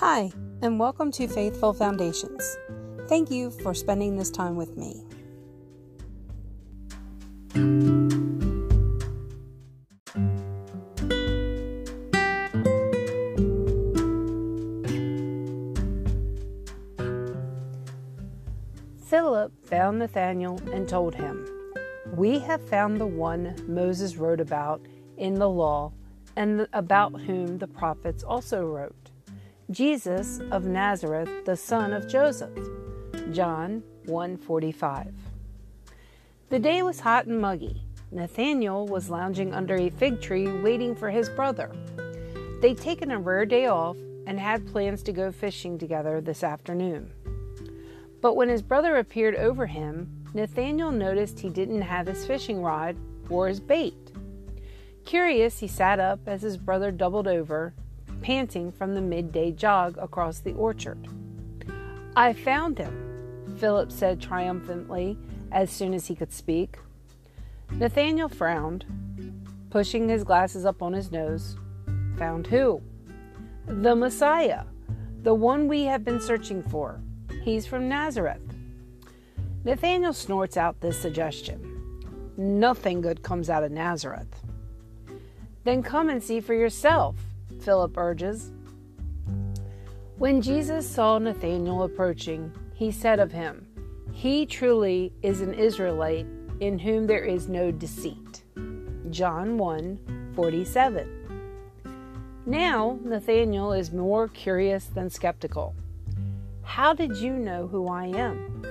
Hi, and welcome to Faithful Foundations. Thank you for spending this time with me. Philip found Nathanael and told him, We have found the one Moses wrote about in the law and about whom the prophets also wrote Jesus of Nazareth, the son of Joseph. John 1:45. The day was hot and muggy. Nathanael was lounging under a fig tree waiting for his brother. They'd taken a rare day off and had plans to go fishing together this afternoon. But when his brother appeared over him, Nathanael noticed he didn't have his fishing rod or his bait. Curious, he sat up as his brother doubled over, panting from the midday jog across the orchard. I found him, Philip said triumphantly as soon as he could speak. Nathanael frowned, pushing his glasses up on his nose. Found who? The Messiah, the one we have been searching for. He's from Nazareth. Nathanael snorts out this suggestion. Nothing good comes out of Nazareth. Then come and see for yourself, Philip urges. When Jesus saw Nathanael approaching, he said of him, He truly is an Israelite in whom there is no deceit. John 1 47. Now, Nathanael is more curious than skeptical. How did you know who I am?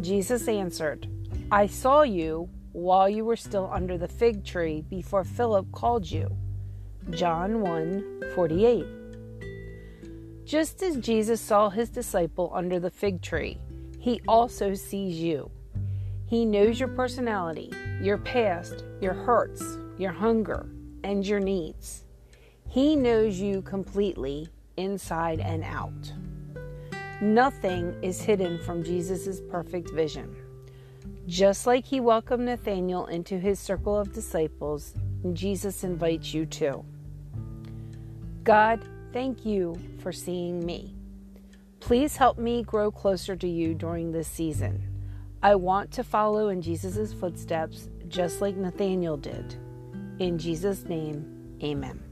Jesus answered, I saw you while you were still under the fig tree before Philip called you. John 1 48. Just as Jesus saw his disciple under the fig tree, he also sees you. He knows your personality, your past, your hurts, your hunger, and your needs. He knows you completely, inside and out. Nothing is hidden from Jesus' perfect vision. Just like he welcomed Nathanael into his circle of disciples, Jesus invites you too. God, thank you for seeing me. Please help me grow closer to you during this season. I want to follow in Jesus' footsteps just like Nathanael did. In Jesus' name, amen.